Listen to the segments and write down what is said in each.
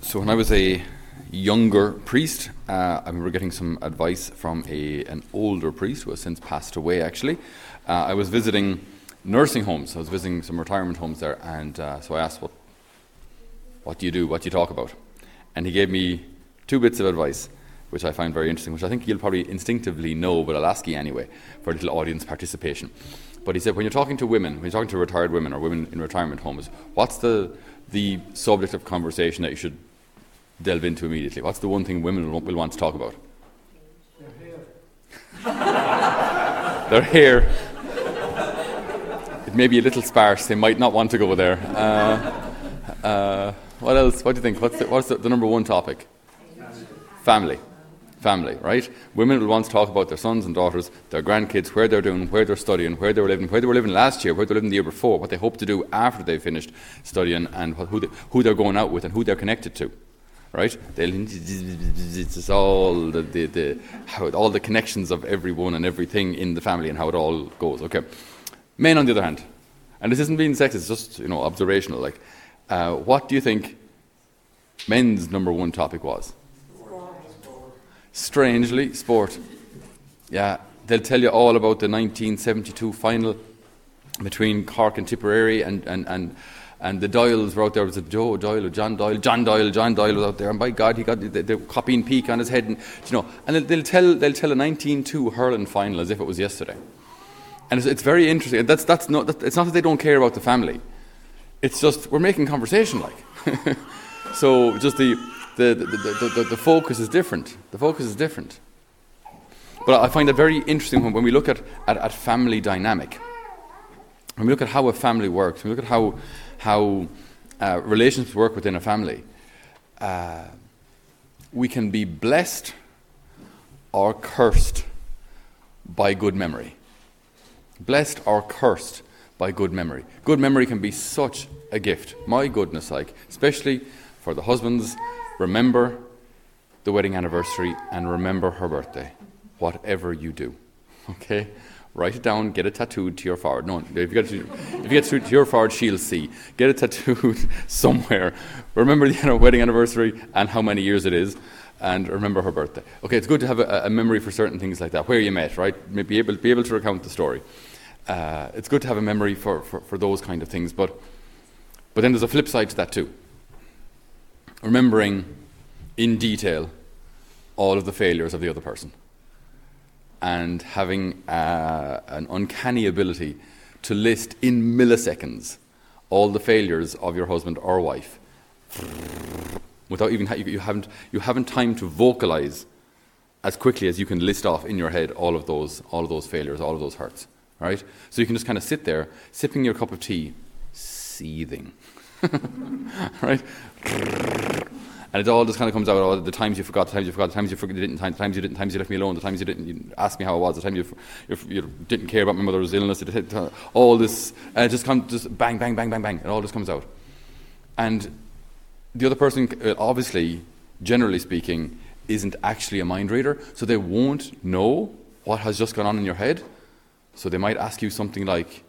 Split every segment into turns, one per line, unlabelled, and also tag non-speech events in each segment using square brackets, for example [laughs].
So when I was a younger priest, uh, I remember getting some advice from a, an older priest who has since passed away, actually. Uh, I was visiting nursing homes. I was visiting some retirement homes there, and uh, so I asked, what, what do you do? What do you talk about? And he gave me two bits of advice, which I find very interesting, which I think you'll probably instinctively know, but I'll ask you anyway for a little audience participation. But he said, when you're talking to women, when you're talking to retired women or women in retirement homes, what's the, the subject of conversation that you should delve into immediately? What's the one thing women will, want to talk about?
Their hair. [laughs]
Their hair. It may be a little sparse. They might not want to go there. Uh, uh, what else? What do you think? What's the, what's the, the number one topic? Family. Family, right? Women will want to talk about their sons and daughters, their grandkids, where they're doing, where they're studying, where they were living, where they were living last year, where they were living the year before, what they hope to do after they've finished studying, and who, they, who they're going out with and who they're connected to right? It's all the, the, the, how, all the connections of everyone and everything in the family and how it all goes. Okay. Men, on the other hand, and this isn't being sexist, it's just you know observational. Like, uh, what do you think men's number one topic was? Strangely, sport. Yeah, they'll tell you all about the 1972 final between Cork and Tipperary and, and, and and the Doyles were out there. It was a Joe Doyle John Doyle, John Doyle, John Doyle was out there, and by God, he got the, the copying peak on his head, and you know, and they'll, they'll tell they'll tell a 19-2 hurling final as if it was yesterday, and it's, it's very interesting. That's that's not that, it's not that they don't care about the family, it's just we're making conversation like, [laughs] so just the the, the, the, the, focus is different. The focus is different. But I find it very interesting when, when we look at, at, at family dynamic. When we look at how a family works, when we look at how how uh, relationships work within a family, uh, we can be blessed or cursed by good memory. Blessed or cursed by good memory. Good memory can be such a gift. My goodness, like, especially for the husbands, remember the wedding anniversary and remember her birthday, whatever you do. [laughs] Okay? Write it down, get it tattooed to your forehead. No, if you get it, if you get to your forehead, she'll see. Get it tattooed [laughs] somewhere. Remember the wedding anniversary and how many years it is, and remember her birthday. Okay, it's good to have a, a memory for certain things like that. Where you met, right? Be able, be able to recount the story. Uh, it's good to have a memory for, for, for those kind of things, but, but then there's a flip side to that too. Remembering in detail all of the failures of the other person and having uh, an uncanny ability to list in milliseconds all the failures of your husband or wife without even ha- you, haven't you haven't time to vocalize as quickly as you can list off in your head all of those all of those failures all of those hurts right? So you can just kind of sit there sipping your cup of tea seething [laughs] right and it all just kind of comes out all the times you forgot, the times you forgot, the times you forgot, didn't, the times you didn't, the times you left me alone, the times you didn't you ask me how I was, the time you, you, you didn't care about my mother's illness, it, all this, and it just comes, just bang, bang, bang, bang, bang, it all just comes out. And the other person, uh, obviously, generally speaking, isn't actually a mind reader, so they won't know what has just gone on in your head. So they might ask you something like,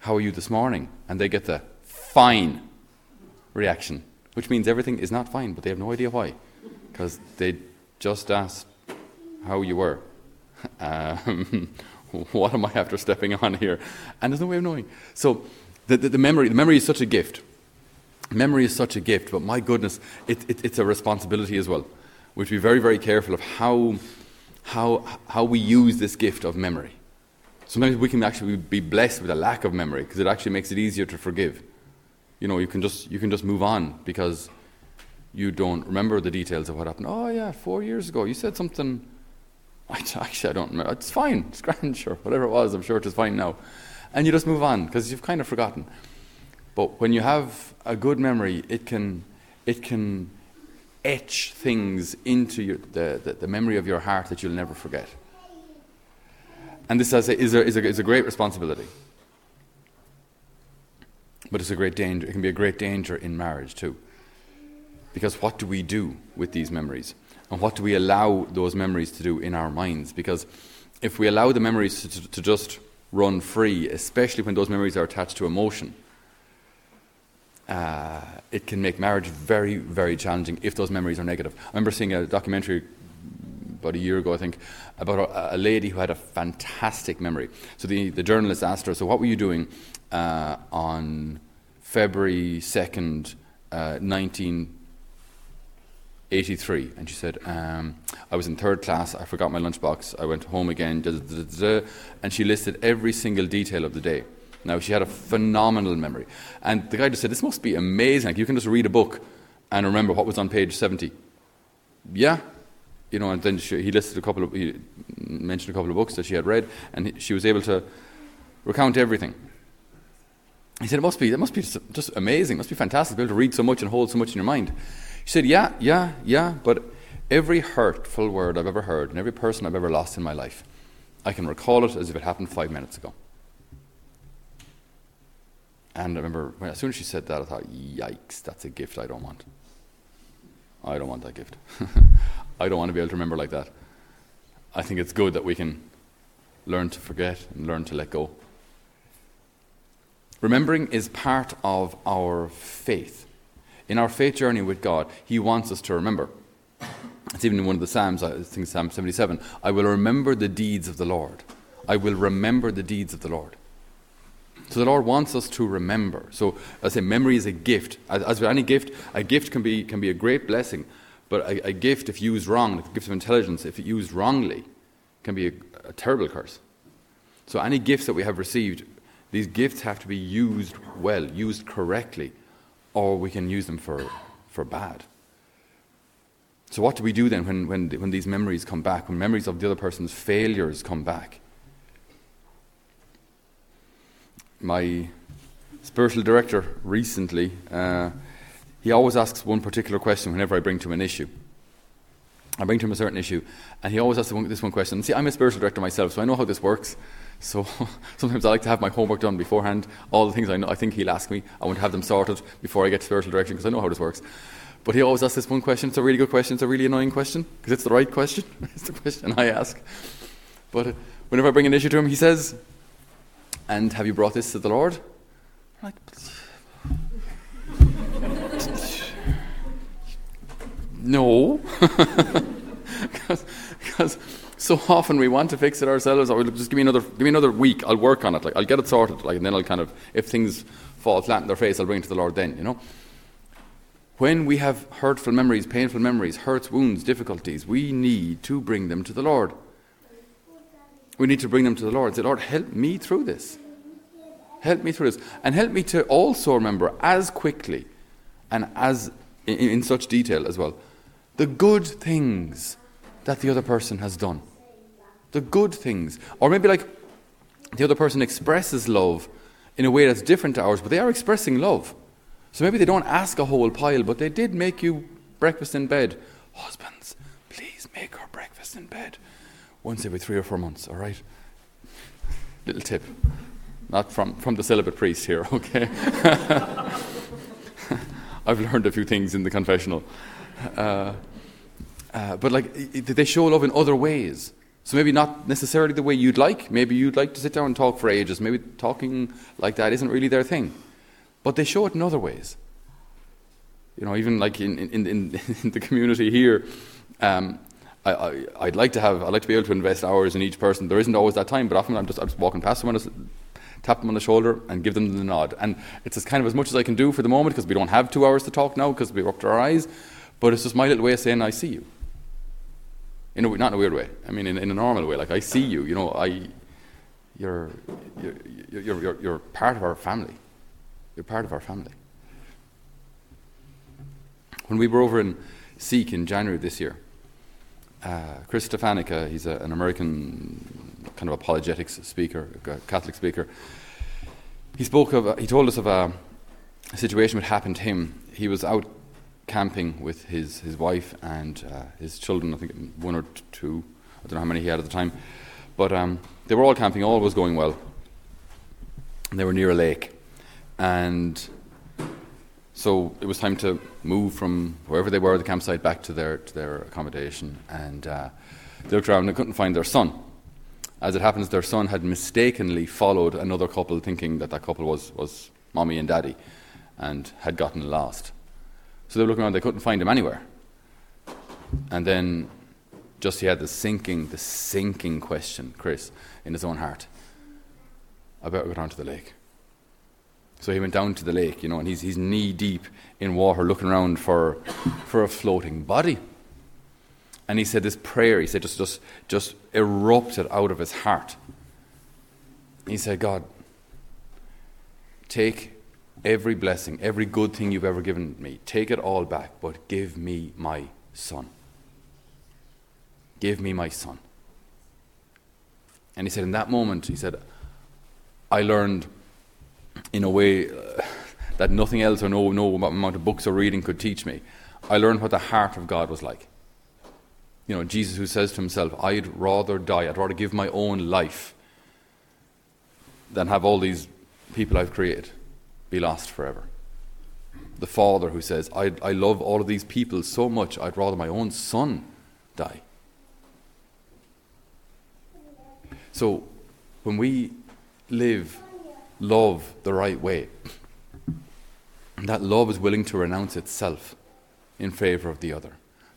How are you this morning? And they get the fine reaction which means everything is not fine, but they have no idea why, because they just asked how you were. [laughs] Um, [laughs] what am I after stepping on here? And there's no way of knowing. So the, the, the, memory, the memory is such a gift. Memory is such a gift, but my goodness, it, it, it's a responsibility as well. We have to be very, very careful of how, how, how we use this gift of memory. Sometimes we can actually be blessed with a lack of memory because it actually makes it easier to forgive you know, you can just you can just move on because you don't remember the details of what happened. Oh yeah, four years ago you said something. [laughs] I, Actually, I don't remember. It's fine. It's grand, sure. Whatever it was, I'm sure it is fine now. And you just move on because you've kind of forgotten. But when you have a good memory, it can it can etch things into your, the, the, the memory of your heart that you'll never forget. And this, I say, is a, is a, is a great responsibility. But it's a great danger. It can be a great danger in marriage too. Because what do we do with these memories? And what do we allow those memories to do in our minds? Because if we allow the memories to, to just run free, especially when those memories are attached to emotion, uh, it can make marriage very, very challenging if those memories are negative. I remember seeing a documentary about a year ago, I think, about a, a lady who had a fantastic memory. So the, the journalist asked her, So, what were you doing uh, on February 2nd, uh, 1983? And she said, um, I was in third class, I forgot my lunchbox, I went home again, and she listed every single detail of the day. Now, she had a phenomenal memory. And the guy just said, This must be amazing. Like, you can just read a book and remember what was on page 70. Yeah, you know, and then she, he listed a couple of, he mentioned a couple of books that she had read, and he, she was able to recount everything. He said, it must be, it must be just, amazing, it must be fantastic to be able to read so much and hold so much in your mind. She said, yeah, yeah, yeah, but every hurtful word I've ever heard and every person I've ever lost in my life, I can recall it as if it happened five minutes ago. And I remember, as soon as she said that, I thought, yikes, that's a gift I don't want. I don't want that gift. [laughs] I don't want to be able to remember like that. I think it's good that we can learn to forget and learn to let go. Remembering is part of our faith. In our faith journey with God, He wants us to remember. It's even in one of the Psalms, I think Psalm 77 I will remember the deeds of the Lord. I will remember the deeds of the Lord. So the Lord wants us to remember. So I say memory is a gift. As, as with any gift, a gift can be, can be a great blessing, but a, a gift, if used wrong, a gift of intelligence, if used wrongly, can be a, a terrible curse. So, any gifts that we have received, these gifts have to be used well, used correctly, or we can use them for, for bad. So, what do we do then when, when, when these memories come back, when memories of the other person's failures come back? My spiritual director recently. Uh, he always asks one particular question whenever I bring to him an issue. I bring to him a certain issue, and he always asks this one question. See, I'm a spiritual director myself, so I know how this works. So [laughs] sometimes I like to have my homework done beforehand. All the things I know, I think he'll ask me, I want to have them sorted before I get to spiritual direction because I know how this works. But he always asks this one question. It's a really good question. It's a really annoying question because it's the right question. [laughs] it's the question I ask. But uh, whenever I bring an issue to him, he says, "And have you brought this to the Lord?" I'm like, No. [laughs] because so often we want to fix it ourselves, or just give me another, give me another week. I'll work on it. Like I'll get it sorted. Like and then I'll kind of, if things fall flat in their face, I'll bring it to the Lord. Then you know. When we have hurtful memories, painful memories, hurts, wounds, difficulties, we need to bring them to the Lord. We need to bring them to the Lord. And say, Lord, help me through this. Help me through this. And help me to also remember as quickly and as in, in such detail as well the good things that the other person has done. The good things. Or maybe like the other person expresses love in a way that's different to ours, but they are expressing love. So maybe they don't ask a whole pile, but they did make you breakfast in bed. Husbands, please make our breakfast in bed once every three or four months, all right? Little tip. Not from, from the celibate priest here, [laughs] okay? [laughs] I've learned a few things in the confessional. Uh, uh, but like they show love in other ways. So maybe not necessarily the way you'd like. Maybe you'd like to sit down and talk for ages. Maybe talking like that isn't really their thing. But they show it in other ways. You know, even like in, in, in, [laughs] in the community here, um, I, would like to have, I'd like to be able to invest hours in each person. There isn't always that time, but often I'm just, I'm just walking past someone, tap them on the shoulder and give them the nod. And it's as kind of as much as I can do for the moment because we don't have two hours to talk now because we're up to our eyes. But it's just my little way of saying I see you in a, not in a weird way. I mean, in, in a normal way. Like I see you. You know, I, you're, you're, you're, you're, you're part of our family. You're part of our family. When we were over in SEEK in January this year, uh, Chris Stefanick, he's a, an American kind of apologetics speaker, Catholic speaker. He spoke of, he told us of a, a situation that happened to him. He was out camping with his, his wife and uh, his children, I think one or two, I don't know how many he had at the time. But um, they were all camping, all was going well. And they were near a lake. And so it was time to move from wherever they were, the campsite, back to their, to their accommodation. And uh, they looked around and couldn't find their son. As it happens, their son had mistakenly followed another couple, thinking that that couple was, was mommy and daddy and had gotten lost. So they were looking around, they couldn't find him anywhere. And then just he had the sinking, the sinking question, Chris, in his own heart. I better go down to the lake. So he went down to the lake, you know, and he's, he's knee deep in water looking around for, for a floating body. And he said this prayer, he said, just, just, just erupted out of his heart. He said, God, take every blessing, every good thing you've ever given me, take it all back, but give me my son. Give me my son. And he said, in that moment, he said, I learned in a way uh, that nothing else or no, no amount of books or reading could teach me. I learned what the heart of God was like. You know, Jesus who says to himself, I'd rather die, I'd rather give my own life than have all these people I've created be lost forever. The Father who says, I, I love all of these people so much, I'd rather my own son die. So, when we live love the right way, that love is willing to renounce itself in favor of the other.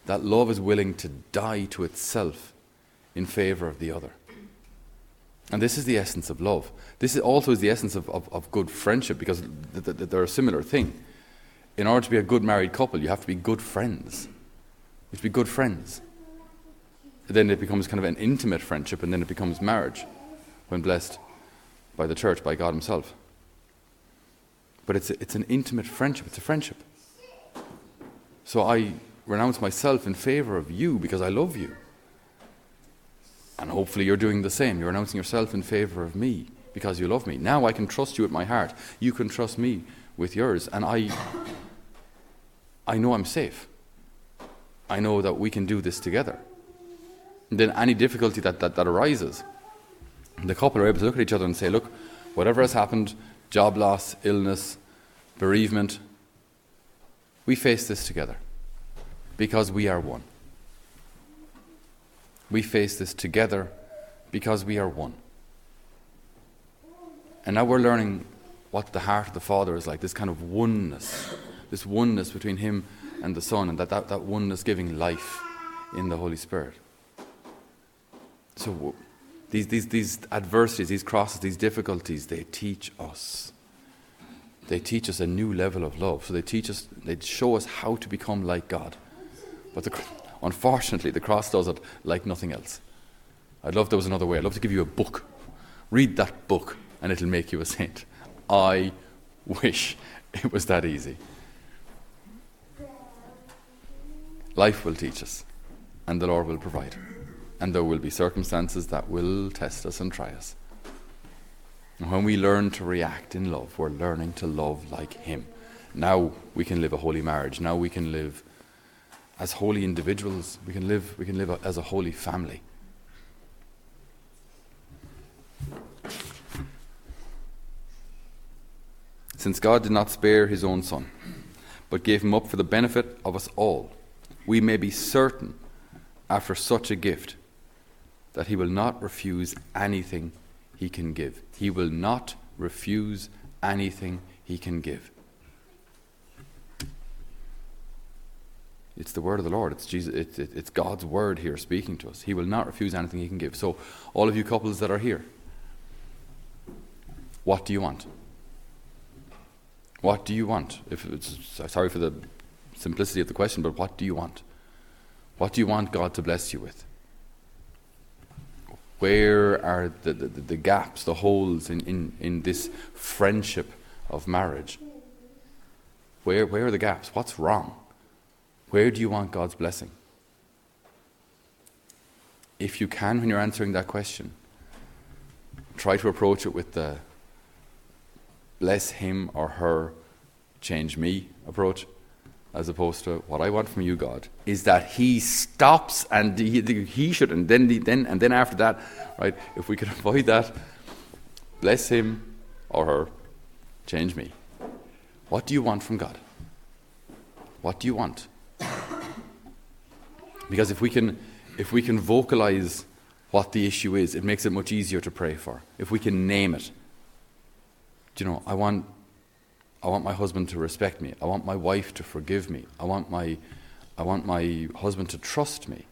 That love is willing to die to itself in favor of the other. And this is the essence of love. This is also is the essence of, of, of good friendship because th- th- they're a similar thing. In order to be a good married couple, you have to be good friends. You have to be good friends. Then it becomes kind of an intimate friendship, and then it becomes marriage when blessed by the church, by God Himself. But it's, a, it's an intimate friendship, it's a friendship. So I renounce myself in favor of you because I love you. And hopefully you're doing the same. You're renouncing yourself in favor of me because you love me. Now I can trust you with my heart. You can trust me with yours. And I, I know I'm safe. I know that we can do this together. And then any difficulty that, that, that arises, the couple are able to look at each other and say, look, whatever has happened, job loss, illness, bereavement, we face this together because we are one. We face this together because we are one. And now we're learning what the heart of the Father is like this kind of oneness, this oneness between Him and the Son, and that, that, that oneness giving life in the Holy Spirit. So these, these, these adversities, these crosses, these difficulties, they teach us. They teach us a new level of love. So they teach us, they show us how to become like God. But the, unfortunately, the cross does it like nothing else. I'd love there was another way. I'd love to give you a book. Read that book, and it'll make you a saint. I wish it was that easy. Life will teach us, and the Lord will provide. And there will be circumstances that will test us and try us. And when we learn to react in love, we're learning to love like Him. Now we can live a holy marriage. Now we can live as holy individuals. We can live, we can live as a holy family. Since God did not spare his own Son, but gave him up for the benefit of us all, we may be certain, after such a gift, that he will not refuse anything he can give. He will not refuse anything he can give. It's the word of the Lord. It's, Jesus, it, it, it's God's word here speaking to us. He will not refuse anything he can give. So, all of you couples that are here, what do you want? What do you want? If it's, sorry for the simplicity of the question, but what do you want? What do you want God to bless you with? Where are the, the, the gaps, the holes in, in, in this friendship of marriage? Where, where are the gaps? What's wrong? Where do you want God's blessing? If you can, when you're answering that question, try to approach it with the bless him or her, change me approach, as opposed to what I want from you, God, is that He stops and He, he should, and then, then, and then after that, right? If we could [laughs] avoid that, bless him or her, change me. What do you want from God? What do you want? Because if we can, if we can vocalize what the issue is, it makes it much easier to pray for. If we can name it, do you know, I want, I want my husband to respect me. I want my wife to forgive me. I want my, I want my husband to trust me.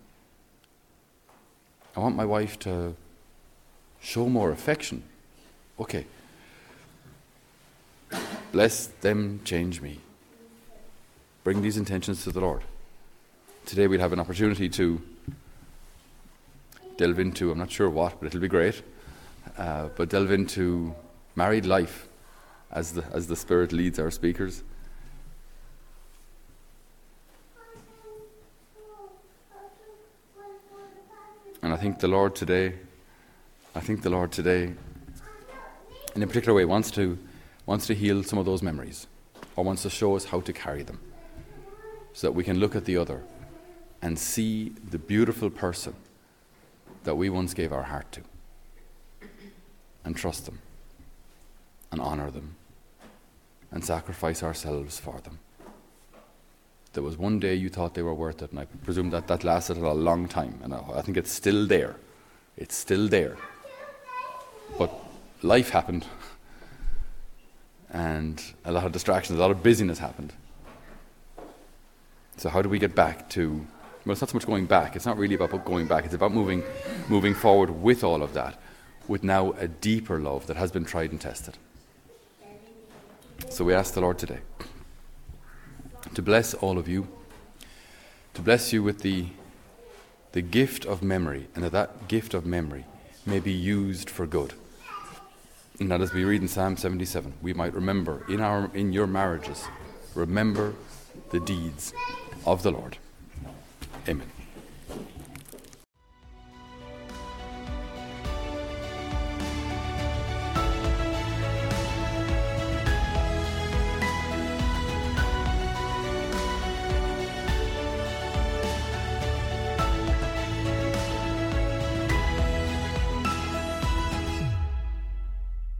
I want my wife to show more affection. Okay. Bless them, change me. Bring these intentions to the Lord. Today we'll have an opportunity to delve into, I'm not sure what, but it'll be great, uh, but delve into married life as the, as the Spirit leads our speakers. And I think the Lord today, I think the Lord today, in a particular way, wants to, wants to heal some of those memories, or wants to show us how to carry them, so that we can look at the other and see the beautiful person that we once gave our heart to, and trust them, and honor them, and sacrifice ourselves for them. There was one day you thought they were worth it, and I presume that that lasted a long time, and I think it's still there. It's still there. But life happened, and a lot of distractions, a lot of busyness happened. So, how do we get back to? Well, it's not so much going back. It's not really about going back. It's about moving, moving forward with all of that, with now a deeper love that has been tried and tested. So we ask the Lord today to bless all of you, to bless you with the, the gift of memory, and that that gift of memory may be used for good. And that as we read in Psalm 77, we might remember in, our, in your marriages, remember the deeds of the Lord. Amen.